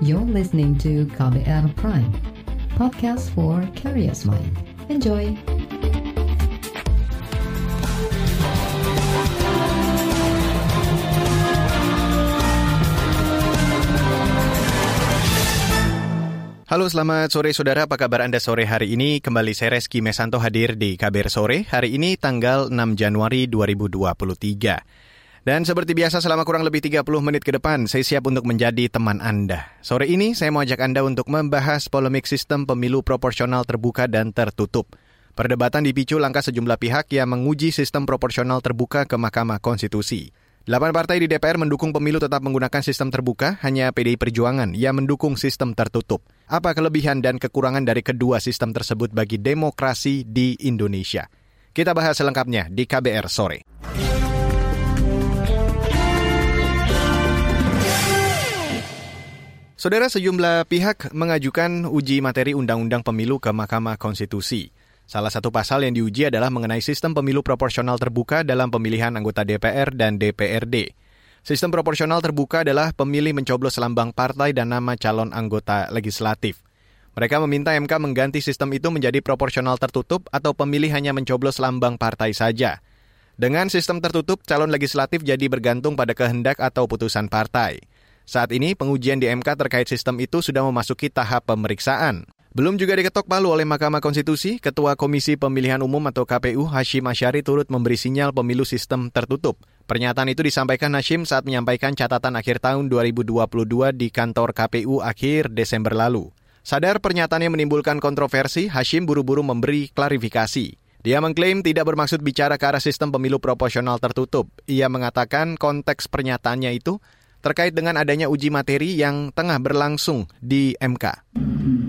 You're listening to KBR Prime, podcast for curious mind. Enjoy! Halo selamat sore saudara, apa kabar Anda sore hari ini? Kembali saya Reski Mesanto hadir di KBR Sore, hari ini tanggal 6 Januari 2023. Dan seperti biasa selama kurang lebih 30 menit ke depan, saya siap untuk menjadi teman Anda. Sore ini saya mau ajak Anda untuk membahas polemik sistem pemilu proporsional terbuka dan tertutup. Perdebatan dipicu langkah sejumlah pihak yang menguji sistem proporsional terbuka ke Mahkamah Konstitusi. Delapan partai di DPR mendukung pemilu tetap menggunakan sistem terbuka, hanya PDI Perjuangan yang mendukung sistem tertutup. Apa kelebihan dan kekurangan dari kedua sistem tersebut bagi demokrasi di Indonesia? Kita bahas selengkapnya di KBR sore. Saudara sejumlah pihak mengajukan uji materi Undang-Undang Pemilu ke Mahkamah Konstitusi. Salah satu pasal yang diuji adalah mengenai sistem pemilu proporsional terbuka dalam pemilihan anggota DPR dan DPRD. Sistem proporsional terbuka adalah pemilih mencoblos lambang partai dan nama calon anggota legislatif. Mereka meminta MK mengganti sistem itu menjadi proporsional tertutup atau pemilih hanya mencoblos lambang partai saja. Dengan sistem tertutup, calon legislatif jadi bergantung pada kehendak atau putusan partai. Saat ini, pengujian di MK terkait sistem itu sudah memasuki tahap pemeriksaan. Belum juga diketok palu oleh Mahkamah Konstitusi, Ketua Komisi Pemilihan Umum atau KPU Hashim Asyari turut memberi sinyal pemilu sistem tertutup. Pernyataan itu disampaikan Hashim saat menyampaikan catatan akhir tahun 2022 di kantor KPU akhir Desember lalu. Sadar pernyataannya menimbulkan kontroversi, Hashim buru-buru memberi klarifikasi. Dia mengklaim tidak bermaksud bicara ke arah sistem pemilu proporsional tertutup. Ia mengatakan konteks pernyataannya itu terkait dengan adanya uji materi yang tengah berlangsung di MK.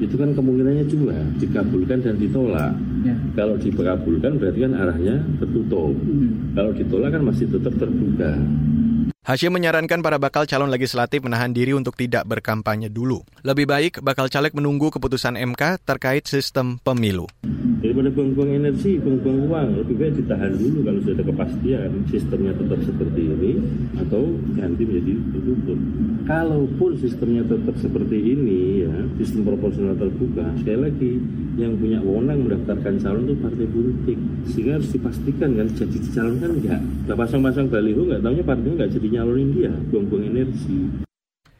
Itu kan kemungkinannya juga dikabulkan dan ditolak. Ya. Kalau dikabulkan berarti kan arahnya tertutup. Hmm. Kalau ditolak kan masih tetap terbuka. Hashim menyarankan para bakal calon legislatif menahan diri untuk tidak berkampanye dulu. Lebih baik bakal caleg menunggu keputusan MK terkait sistem pemilu. Daripada buang-buang energi, buang-buang uang, lebih baik ditahan dulu kalau sudah ada kepastian sistemnya tetap seperti ini atau ganti menjadi tertutup. Kalaupun sistemnya tetap seperti ini ya, sistem proporsional terbuka, sekali lagi yang punya wewenang mendaftarkan calon itu partai politik. Sehingga harus dipastikan kan jadi calon kan enggak. Enggak pasang-pasang baliho enggak tahunya partainya enggak jadi nyalonin dia, buang-buang energi.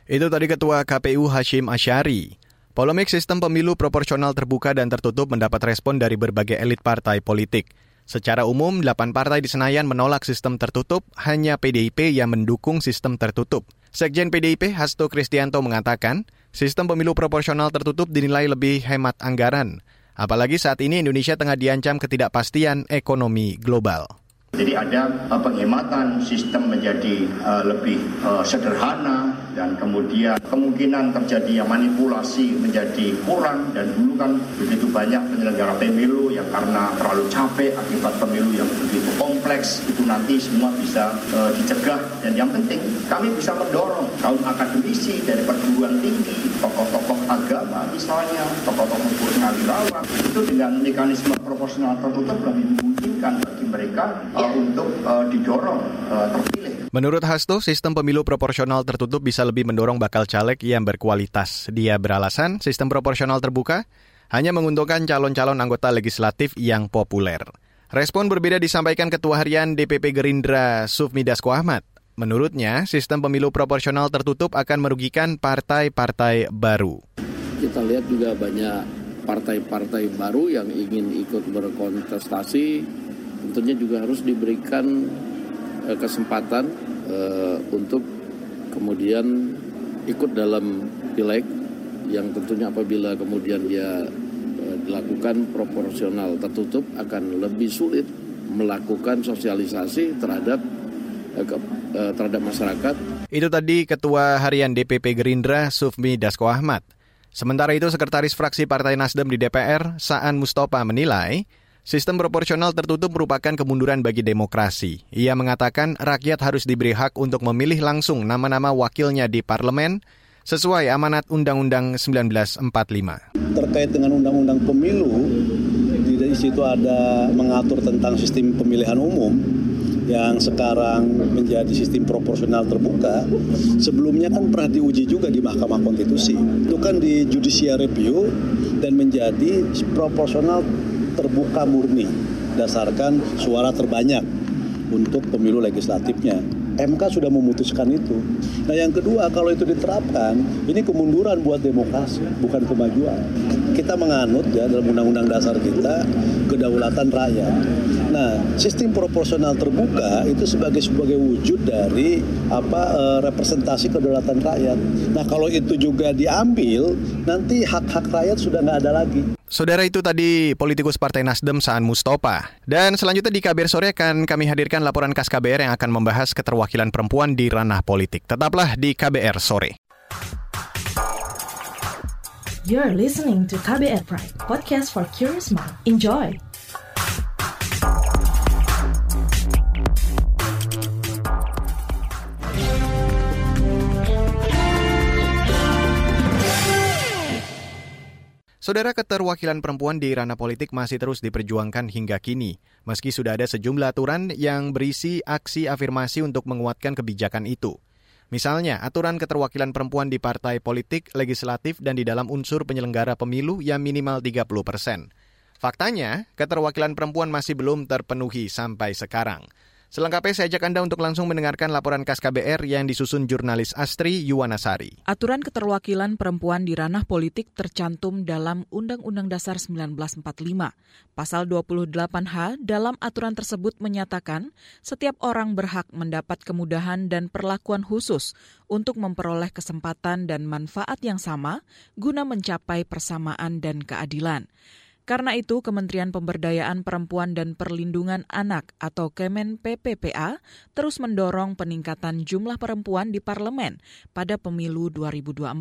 Itu tadi Ketua KPU Hashim Asyari. Polemik sistem pemilu proporsional terbuka dan tertutup mendapat respon dari berbagai elit partai politik. Secara umum, delapan partai di Senayan menolak sistem tertutup, hanya PDIP yang mendukung sistem tertutup. Sekjen PDIP Hasto Kristianto mengatakan, sistem pemilu proporsional tertutup dinilai lebih hemat anggaran. Apalagi saat ini Indonesia tengah diancam ketidakpastian ekonomi global. Jadi ada uh, penghematan sistem menjadi uh, lebih uh, sederhana dan kemudian kemungkinan terjadi manipulasi menjadi kurang dan dulu kan begitu banyak penyelenggara pemilu yang karena terlalu capek akibat pemilu yang begitu kompleks itu nanti semua bisa dicegah. Dan yang penting kami bisa mendorong kaum akademisi dari perguruan tinggi tokoh-tokoh agama misalnya tokoh-tokoh purnawirawan itu dengan mekanisme proporsional tertutup lebih memungkinkan bagi mereka uh, untuk uh, didorong uh, terpilih. Menurut Hasto, sistem pemilu proporsional tertutup bisa lebih mendorong bakal caleg yang berkualitas. Dia beralasan sistem proporsional terbuka hanya menguntungkan calon-calon anggota legislatif yang populer. Respon berbeda disampaikan Ketua Harian DPP Gerindra Sufmi Dasko Ahmad. Menurutnya, sistem pemilu proporsional tertutup akan merugikan partai-partai baru. Kita lihat juga banyak partai-partai baru yang ingin ikut berkontestasi tentunya juga harus diberikan uh, kesempatan uh, untuk kemudian ikut dalam pileg yang tentunya apabila kemudian dia uh, dilakukan proporsional tertutup akan lebih sulit melakukan sosialisasi terhadap terhadap masyarakat. Itu tadi Ketua Harian DPP Gerindra Sufmi Dasko Ahmad. Sementara itu Sekretaris Fraksi Partai Nasdem di DPR, Saan Mustafa menilai Sistem proporsional tertutup merupakan kemunduran bagi demokrasi. Ia mengatakan rakyat harus diberi hak untuk memilih langsung nama-nama wakilnya di parlemen sesuai amanat Undang-Undang 1945. Terkait dengan Undang-Undang Pemilu, di situ ada mengatur tentang sistem pemilihan umum. yang sekarang menjadi sistem proporsional terbuka, sebelumnya kan pernah diuji juga di Mahkamah Konstitusi. Itu kan di judicial review dan menjadi proporsional terbuka murni dasarkan suara terbanyak untuk pemilu legislatifnya. MK sudah memutuskan itu. Nah yang kedua kalau itu diterapkan ini kemunduran buat demokrasi bukan kemajuan. Kita menganut ya dalam undang-undang dasar kita kedaulatan rakyat. Nah sistem proporsional terbuka itu sebagai sebagai wujud dari apa e, representasi kedaulatan rakyat. Nah kalau itu juga diambil nanti hak-hak rakyat sudah nggak ada lagi. Saudara itu tadi politikus Partai Nasdem Saan Mustafa. Dan selanjutnya di KBR Sore akan kami hadirkan laporan khas KBR yang akan membahas keterwakilan perempuan di ranah politik. Tetaplah di KBR Sore. You're listening to KBR Pride, podcast for curious mind. Enjoy! Saudara keterwakilan perempuan di ranah politik masih terus diperjuangkan hingga kini, meski sudah ada sejumlah aturan yang berisi aksi afirmasi untuk menguatkan kebijakan itu. Misalnya, aturan keterwakilan perempuan di partai politik, legislatif, dan di dalam unsur penyelenggara pemilu yang minimal 30 persen. Faktanya, keterwakilan perempuan masih belum terpenuhi sampai sekarang. Selengkapnya saya ajak Anda untuk langsung mendengarkan laporan khas KBR yang disusun jurnalis Astri Yuwanasari. Aturan keterwakilan perempuan di ranah politik tercantum dalam Undang-Undang Dasar 1945. Pasal 28H dalam aturan tersebut menyatakan setiap orang berhak mendapat kemudahan dan perlakuan khusus untuk memperoleh kesempatan dan manfaat yang sama guna mencapai persamaan dan keadilan. Karena itu, Kementerian Pemberdayaan Perempuan dan Perlindungan Anak atau Kemen PPPA terus mendorong peningkatan jumlah perempuan di parlemen pada pemilu 2024.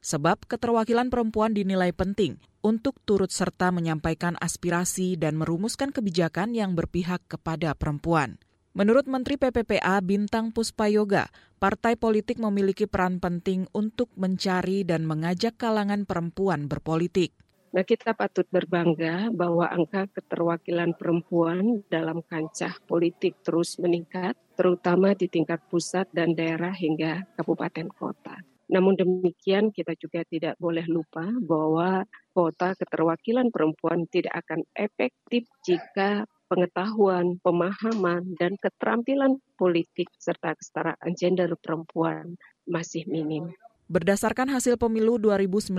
Sebab keterwakilan perempuan dinilai penting untuk turut serta menyampaikan aspirasi dan merumuskan kebijakan yang berpihak kepada perempuan. Menurut Menteri PPPA Bintang Puspayoga, partai politik memiliki peran penting untuk mencari dan mengajak kalangan perempuan berpolitik. Nah, kita patut berbangga bahwa angka keterwakilan perempuan dalam kancah politik terus meningkat, terutama di tingkat pusat dan daerah hingga kabupaten kota. Namun demikian, kita juga tidak boleh lupa bahwa kota keterwakilan perempuan tidak akan efektif jika pengetahuan, pemahaman, dan keterampilan politik serta kesetaraan gender perempuan masih minim. Berdasarkan hasil pemilu 2019,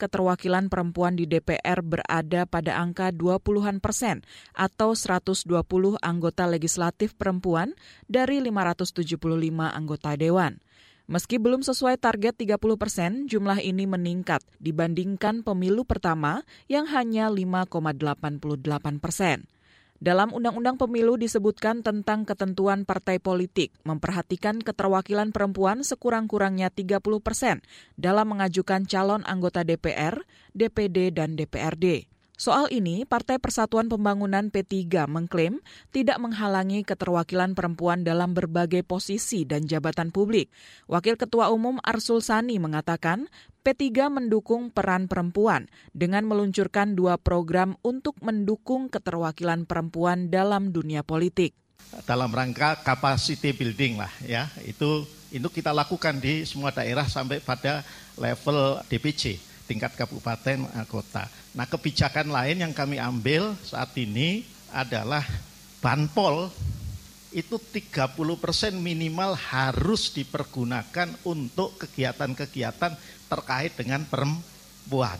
keterwakilan perempuan di DPR berada pada angka 20-an persen atau 120 anggota legislatif perempuan dari 575 anggota dewan. Meski belum sesuai target 30 persen, jumlah ini meningkat dibandingkan pemilu pertama yang hanya 5,88 persen. Dalam Undang-Undang Pemilu disebutkan tentang ketentuan partai politik memperhatikan keterwakilan perempuan sekurang-kurangnya 30 persen dalam mengajukan calon anggota DPR, DPD, dan DPRD. Soal ini, Partai Persatuan Pembangunan P3 mengklaim tidak menghalangi keterwakilan perempuan dalam berbagai posisi dan jabatan publik. Wakil Ketua Umum Arsul Sani mengatakan P3 mendukung peran perempuan dengan meluncurkan dua program untuk mendukung keterwakilan perempuan dalam dunia politik. Dalam rangka capacity building lah ya, itu itu kita lakukan di semua daerah sampai pada level DPC, tingkat kabupaten kota. Nah kebijakan lain yang kami ambil saat ini adalah banpol itu 30% minimal harus dipergunakan untuk kegiatan-kegiatan terkait dengan perempuan.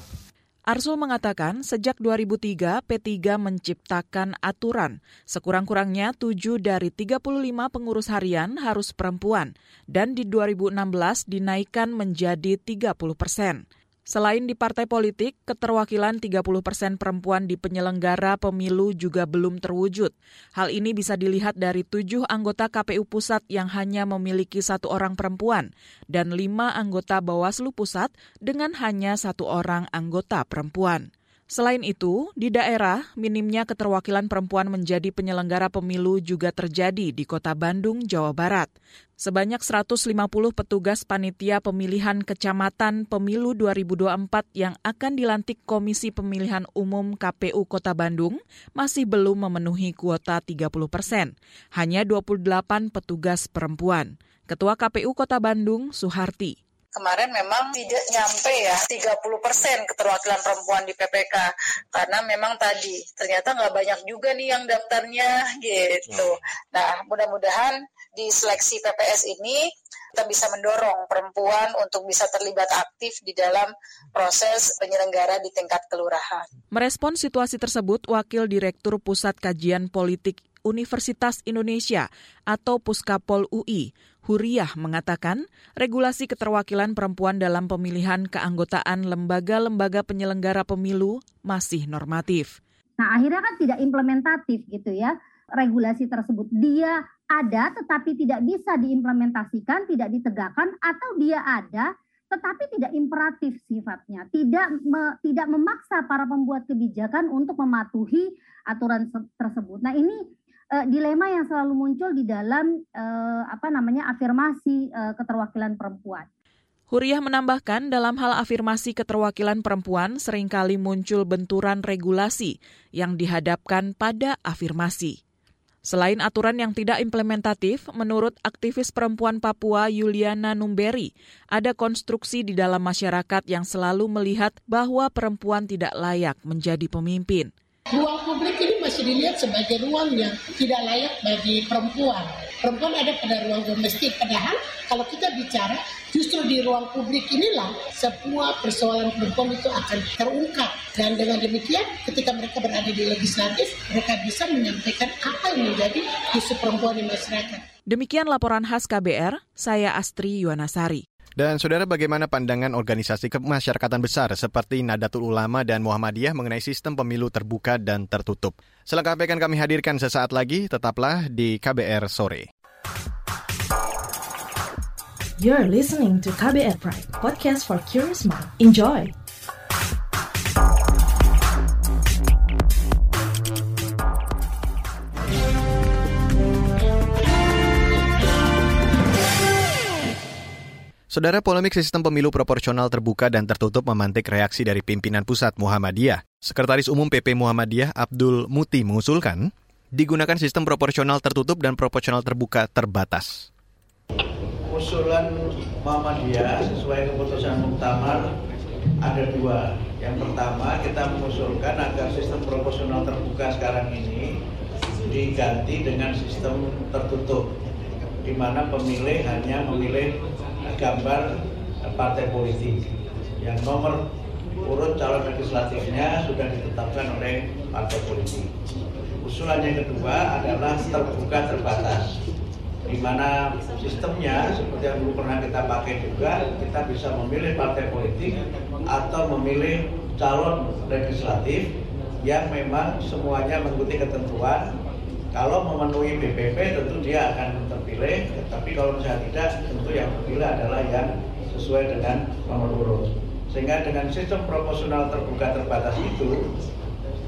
Arsul mengatakan sejak 2003 P3 menciptakan aturan sekurang-kurangnya 7 dari 35 pengurus harian harus perempuan dan di 2016 dinaikkan menjadi 30 persen. Selain di partai politik, keterwakilan 30 persen perempuan di penyelenggara pemilu juga belum terwujud. Hal ini bisa dilihat dari tujuh anggota KPU Pusat yang hanya memiliki satu orang perempuan dan lima anggota Bawaslu Pusat dengan hanya satu orang anggota perempuan. Selain itu, di daerah, minimnya keterwakilan perempuan menjadi penyelenggara pemilu juga terjadi di kota Bandung, Jawa Barat. Sebanyak 150 petugas panitia pemilihan kecamatan pemilu 2024 yang akan dilantik Komisi Pemilihan Umum KPU Kota Bandung masih belum memenuhi kuota 30 persen. Hanya 28 petugas perempuan. Ketua KPU Kota Bandung, Suharti kemarin memang tidak nyampe ya 30 persen keterwakilan perempuan di PPK karena memang tadi ternyata nggak banyak juga nih yang daftarnya gitu. Hmm. Nah mudah-mudahan di seleksi PPS ini kita bisa mendorong perempuan untuk bisa terlibat aktif di dalam proses penyelenggara di tingkat kelurahan. Merespon situasi tersebut, Wakil Direktur Pusat Kajian Politik Universitas Indonesia atau Puskapol UI, Huriah mengatakan, regulasi keterwakilan perempuan dalam pemilihan keanggotaan lembaga-lembaga penyelenggara pemilu masih normatif. Nah, akhirnya kan tidak implementatif gitu ya. Regulasi tersebut dia ada tetapi tidak bisa diimplementasikan, tidak ditegakkan atau dia ada tetapi tidak imperatif sifatnya, tidak me, tidak memaksa para pembuat kebijakan untuk mematuhi aturan tersebut. Nah, ini uh, dilema yang selalu muncul di dalam uh, apa namanya afirmasi uh, keterwakilan perempuan. Huriah menambahkan dalam hal afirmasi keterwakilan perempuan sering kali muncul benturan regulasi yang dihadapkan pada afirmasi. Selain aturan yang tidak implementatif, menurut aktivis perempuan Papua Yuliana Numberi, ada konstruksi di dalam masyarakat yang selalu melihat bahwa perempuan tidak layak menjadi pemimpin. Ruang publik ini masih dilihat sebagai ruang yang tidak layak bagi perempuan. Perempuan ada pada ruang domestik, padahal kalau kita bicara justru di ruang publik inilah semua persoalan perempuan itu akan terungkap. Dan dengan demikian ketika mereka berada di legislatif, mereka bisa menyampaikan apa yang menjadi isu perempuan di masyarakat. Demikian laporan khas KBR, saya Astri Yuwanasari. Dan saudara bagaimana pandangan organisasi kemasyarakatan besar seperti Nadatul Ulama dan Muhammadiyah mengenai sistem pemilu terbuka dan tertutup? Selengkapnya akan kami hadirkan sesaat lagi, tetaplah di KBR Sore. You're listening to KBR Pride, podcast for curious mind. Enjoy! Saudara polemik sistem pemilu proporsional terbuka dan tertutup memantik reaksi dari pimpinan pusat Muhammadiyah. Sekretaris Umum PP Muhammadiyah Abdul Muti mengusulkan digunakan sistem proporsional tertutup dan proporsional terbuka terbatas. Usulan Muhammadiyah sesuai keputusan Muktamar ada dua. Yang pertama kita mengusulkan agar sistem proporsional terbuka sekarang ini diganti dengan sistem tertutup, di mana pemilih hanya memilih gambar partai politik yang nomor urut calon legislatifnya sudah ditetapkan oleh partai politik. Usulan yang kedua adalah terbuka terbatas, di mana sistemnya seperti yang dulu pernah kita pakai juga, kita bisa memilih partai politik atau memilih calon legislatif yang memang semuanya mengikuti ketentuan kalau memenuhi BPP tentu dia akan terpilih, tapi kalau misalnya tidak tentu yang terpilih adalah yang sesuai dengan nomor urut. Sehingga dengan sistem proporsional terbuka terbatas itu,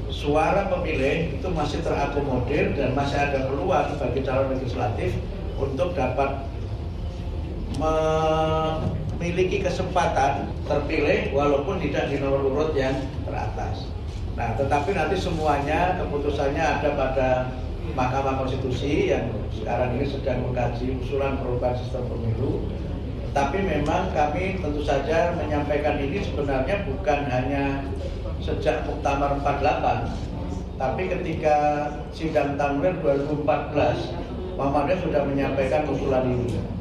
suara pemilih itu masih terakomodir dan masih ada peluang bagi calon legislatif untuk dapat memiliki kesempatan terpilih walaupun tidak di nomor urut yang teratas. Nah, tetapi nanti semuanya keputusannya ada pada Mahkamah Konstitusi yang sekarang ini sedang mengkaji usulan perubahan sistem pemilu. Tapi memang kami tentu saja menyampaikan ini sebenarnya bukan hanya sejak Muktamar 48, tapi ketika sidang Tamrin 2014, Muhammadiyah sudah menyampaikan usulan ini.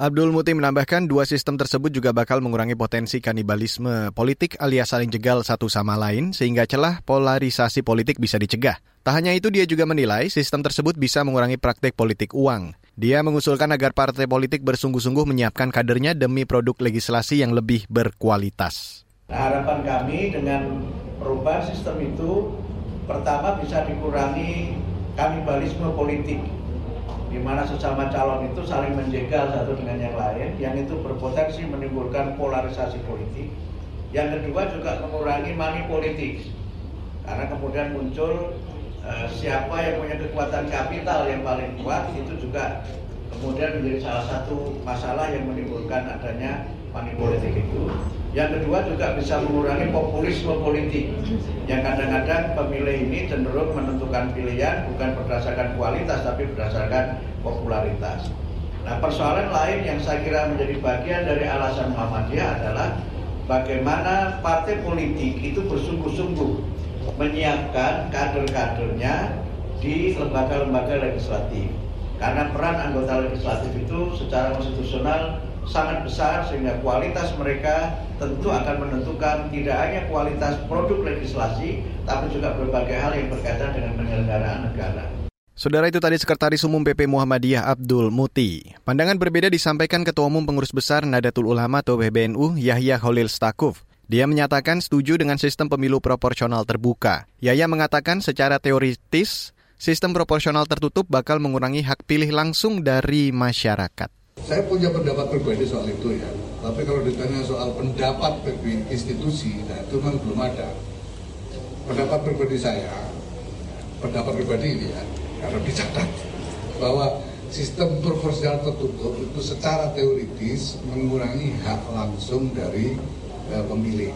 Abdul Muti menambahkan dua sistem tersebut juga bakal mengurangi potensi kanibalisme politik alias saling jegal satu sama lain sehingga celah polarisasi politik bisa dicegah. Tak hanya itu dia juga menilai sistem tersebut bisa mengurangi praktik politik uang. Dia mengusulkan agar partai politik bersungguh-sungguh menyiapkan kadernya demi produk legislasi yang lebih berkualitas. Harapan kami dengan perubahan sistem itu pertama bisa dikurangi kanibalisme politik di mana sesama calon itu saling menjegal satu dengan yang lain, yang itu berpotensi menimbulkan polarisasi politik. Yang kedua juga mengurangi money politik, Karena kemudian muncul uh, siapa yang punya kekuatan kapital yang paling kuat itu juga kemudian menjadi salah satu masalah yang menimbulkan adanya money politik itu. Yang kedua juga bisa mengurangi populisme politik yang kadang-kadang pemilih ini cenderung menentukan pilihan bukan berdasarkan kualitas tapi berdasarkan popularitas. Nah persoalan lain yang saya kira menjadi bagian dari alasan Muhammadiyah adalah bagaimana partai politik itu bersungguh-sungguh menyiapkan kader-kadernya di lembaga-lembaga legislatif. Karena peran anggota legislatif itu secara konstitusional sangat besar sehingga kualitas mereka tentu akan menentukan tidak hanya kualitas produk legislasi tapi juga berbagai hal yang berkaitan dengan penyelenggaraan negara. Saudara itu tadi Sekretaris Umum PP Muhammadiyah Abdul Muti. Pandangan berbeda disampaikan Ketua Umum Pengurus Besar Nadatul Ulama atau PBNU Yahya Khalil Stakuf. Dia menyatakan setuju dengan sistem pemilu proporsional terbuka. Yahya mengatakan secara teoritis, sistem proporsional tertutup bakal mengurangi hak pilih langsung dari masyarakat. Saya punya pendapat pribadi soal itu ya. Tapi kalau ditanya soal pendapat institusi, nah itu memang belum ada. Pendapat pribadi saya, pendapat pribadi ini ya, karena dicatat bahwa sistem proporsional tertutup itu secara teoritis mengurangi hak langsung dari uh, pemilih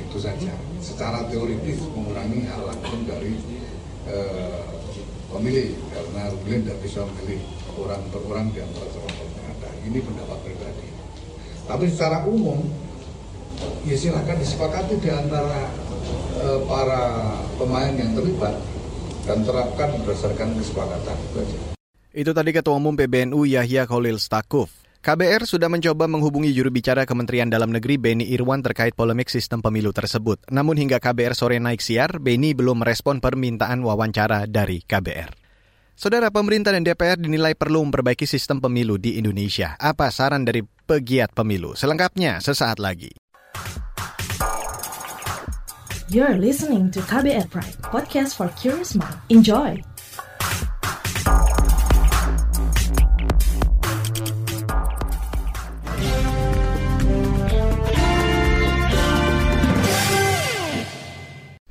itu saja secara teoritis mengurangi hak langsung dari uh, pemilih karena pemilih tidak bisa memilih orang per orang di antara ini pendapat pribadi. Tapi secara umum, ya silakan disepakati di antara e, para pemain yang terlibat dan terapkan berdasarkan kesepakatan. Itu tadi Ketua Umum PBNU Yahya Khalil Stakuf. KBR sudah mencoba menghubungi juru bicara Kementerian Dalam Negeri Beni Irwan terkait polemik sistem pemilu tersebut. Namun hingga KBR sore naik siar, Beni belum merespon permintaan wawancara dari KBR. Saudara pemerintah dan DPR dinilai perlu memperbaiki sistem pemilu di Indonesia. Apa saran dari pegiat pemilu? Selengkapnya sesaat lagi. You're listening to KBR Pride, podcast for curious mind. Enjoy!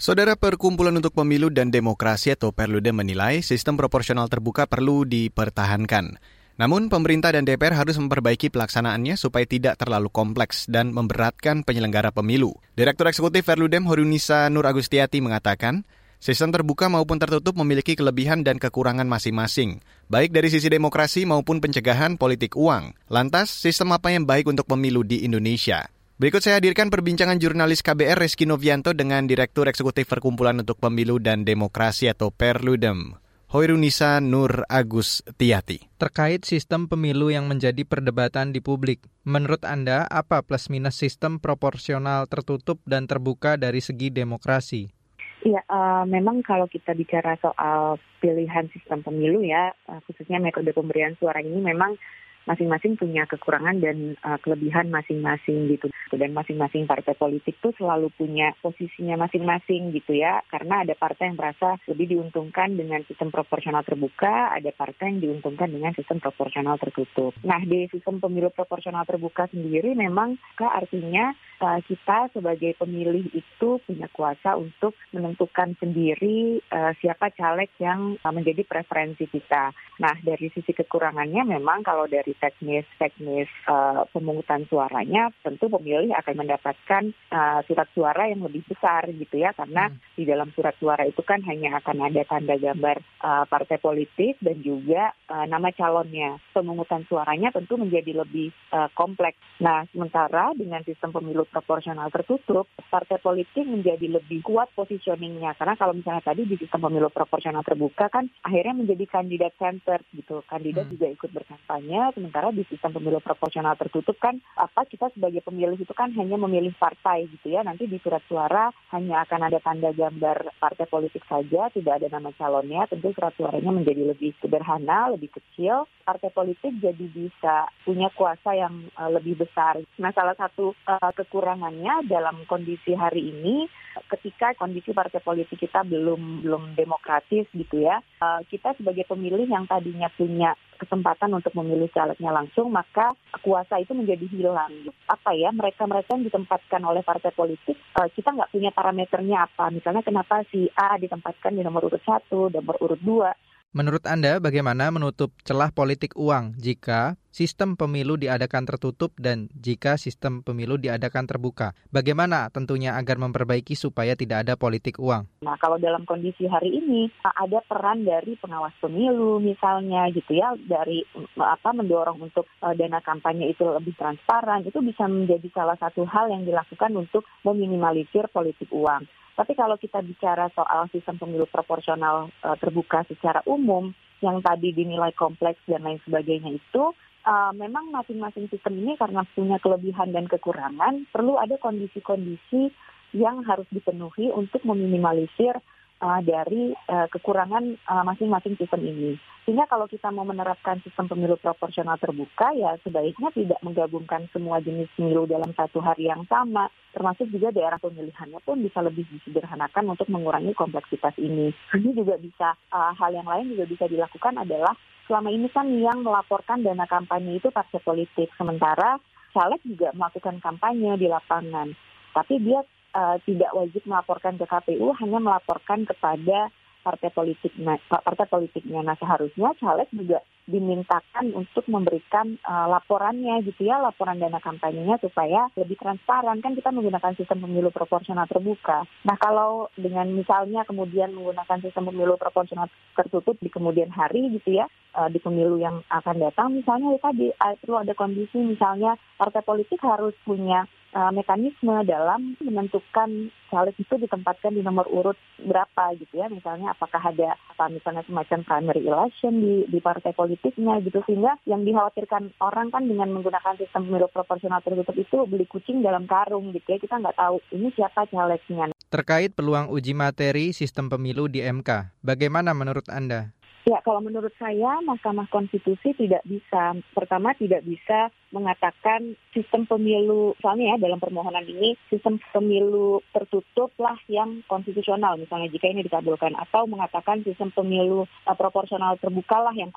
Saudara Perkumpulan untuk Pemilu dan Demokrasi atau Perludem menilai sistem proporsional terbuka perlu dipertahankan. Namun pemerintah dan DPR harus memperbaiki pelaksanaannya supaya tidak terlalu kompleks dan memberatkan penyelenggara pemilu. Direktur Eksekutif Perludem Horunisa Nur Agustiati mengatakan, sistem terbuka maupun tertutup memiliki kelebihan dan kekurangan masing-masing, baik dari sisi demokrasi maupun pencegahan politik uang. Lantas, sistem apa yang baik untuk pemilu di Indonesia? Berikut saya hadirkan perbincangan jurnalis KBR Reski Novianto dengan Direktur Eksekutif Perkumpulan untuk Pemilu dan Demokrasi atau Perludem, Hoirunisa Nur Agus Tiati. Terkait sistem pemilu yang menjadi perdebatan di publik, menurut Anda apa plus minus sistem proporsional tertutup dan terbuka dari segi demokrasi? Iya, uh, memang kalau kita bicara soal pilihan sistem pemilu ya, uh, khususnya metode pemberian suara ini memang masing-masing punya kekurangan dan uh, kelebihan masing-masing gitu. Dan masing-masing partai politik tuh selalu punya posisinya masing-masing gitu ya. Karena ada partai yang merasa lebih diuntungkan dengan sistem proporsional terbuka ada partai yang diuntungkan dengan sistem proporsional tertutup. Nah di sistem pemilu proporsional terbuka sendiri memang artinya uh, kita sebagai pemilih itu punya kuasa untuk menentukan sendiri uh, siapa caleg yang uh, menjadi preferensi kita. Nah dari sisi kekurangannya memang kalau dari dari teknis-teknis uh, pemungutan suaranya, tentu pemilih akan mendapatkan uh, surat suara yang lebih besar gitu ya, karena hmm. di dalam surat suara itu kan hanya akan ada tanda gambar uh, partai politik dan juga uh, nama calonnya. Pemungutan suaranya tentu menjadi lebih uh, kompleks. Nah, sementara dengan sistem pemilu proporsional tertutup, partai politik menjadi lebih kuat positioningnya, karena kalau misalnya tadi di sistem pemilu proporsional terbuka kan akhirnya menjadi kandidat center gitu, kandidat hmm. juga ikut berkampanye sementara di sistem pemilu proporsional tertutup kan apa kita sebagai pemilih itu kan hanya memilih partai gitu ya. Nanti di surat suara hanya akan ada tanda gambar partai politik saja tidak ada nama calonnya. Tentu surat suaranya menjadi lebih sederhana lebih kecil. Partai politik jadi bisa punya kuasa yang uh, lebih besar. Nah salah satu uh, kekurangannya dalam kondisi hari ini ketika kondisi partai politik kita belum belum demokratis gitu ya uh, kita sebagai pemilih yang tadinya punya kesempatan untuk memilih calegnya langsung, maka kuasa itu menjadi hilang. Apa ya, mereka-mereka yang ditempatkan oleh partai politik, uh, kita nggak punya parameternya apa. Misalnya kenapa si A ditempatkan di nomor urut satu, nomor urut dua, Menurut Anda, bagaimana menutup celah politik uang jika sistem pemilu diadakan tertutup dan jika sistem pemilu diadakan terbuka? Bagaimana tentunya agar memperbaiki supaya tidak ada politik uang? Nah, kalau dalam kondisi hari ini ada peran dari pengawas pemilu misalnya gitu ya, dari apa mendorong untuk uh, dana kampanye itu lebih transparan, itu bisa menjadi salah satu hal yang dilakukan untuk meminimalisir politik uang. Tapi kalau kita bicara soal sistem pemilu proporsional terbuka secara umum yang tadi dinilai kompleks dan lain sebagainya itu uh, memang masing-masing sistem ini karena punya kelebihan dan kekurangan perlu ada kondisi-kondisi yang harus dipenuhi untuk meminimalisir uh, dari uh, kekurangan uh, masing-masing sistem ini. Sehingga kalau kita mau menerapkan sistem pemilu proporsional terbuka, ya sebaiknya tidak menggabungkan semua jenis pemilu dalam satu hari yang sama, termasuk juga daerah pemilihannya pun bisa lebih disederhanakan untuk mengurangi kompleksitas ini. Ini juga bisa uh, hal yang lain juga bisa dilakukan adalah selama ini kan yang melaporkan dana kampanye itu partai politik, sementara caleg juga melakukan kampanye di lapangan, tapi dia uh, tidak wajib melaporkan ke KPU, hanya melaporkan kepada partai politik partai politiknya. Nah seharusnya caleg juga dimintakan untuk memberikan uh, laporannya gitu ya, laporan dana kampanyenya supaya lebih transparan. Kan kita menggunakan sistem pemilu proporsional terbuka. Nah kalau dengan misalnya kemudian menggunakan sistem pemilu proporsional tertutup di kemudian hari gitu ya, uh, di pemilu yang akan datang misalnya ya tadi uh, perlu ada kondisi misalnya partai politik harus punya uh, mekanisme dalam menentukan caleg itu ditempatkan di nomor urut berapa gitu ya misalnya apakah ada apa misalnya semacam primary election di di partai politiknya gitu sehingga yang dikhawatirkan orang kan dengan menggunakan sistem pemilu proporsional tertutup itu beli kucing dalam karung gitu ya kita nggak tahu ini siapa calegnya. Terkait peluang uji materi sistem pemilu di MK, bagaimana menurut Anda? Ya, kalau menurut saya Mahkamah Konstitusi tidak bisa, pertama tidak bisa mengatakan sistem pemilu, soalnya ya dalam permohonan ini sistem pemilu tertutup lah yang konstitusional, misalnya jika ini dikabulkan, atau mengatakan sistem pemilu uh, proporsional terbuka lah yang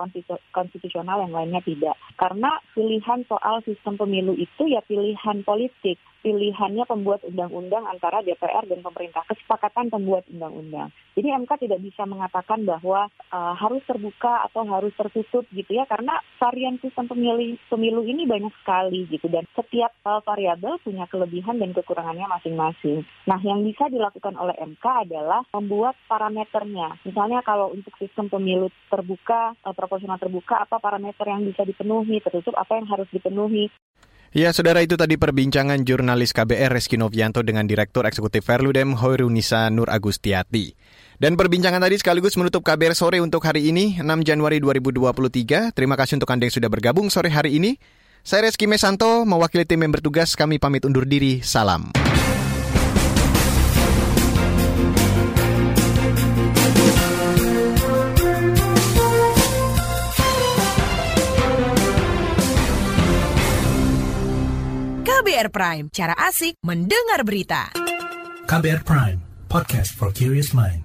konstitusional, yang lainnya tidak. Karena pilihan soal sistem pemilu itu ya pilihan politik, pilihannya pembuat undang-undang antara DPR dan pemerintah, kesepakatan pembuat undang-undang. Jadi MK tidak bisa mengatakan bahwa uh, harus terbuka atau harus tertutup gitu ya, karena varian sistem pemilu pemilu ini banyak sekali gitu dan setiap uh, variabel punya kelebihan dan kekurangannya masing-masing. Nah, yang bisa dilakukan oleh MK adalah membuat parameternya. Misalnya kalau untuk sistem pemilu terbuka, uh, proporsional terbuka, apa parameter yang bisa dipenuhi, tertutup apa yang harus dipenuhi. Ya, saudara itu tadi perbincangan jurnalis KBR Reski Novianto dengan Direktur Eksekutif Verludem Hoirunisa Nur Agustiati. Dan perbincangan tadi sekaligus menutup KBR sore untuk hari ini, 6 Januari 2023. Terima kasih untuk Anda yang sudah bergabung sore hari ini. Saya Reski Mesanto, mewakili tim yang bertugas, kami pamit undur diri. Salam. KBR Prime, cara asik mendengar berita. KBR Prime, podcast for curious mind.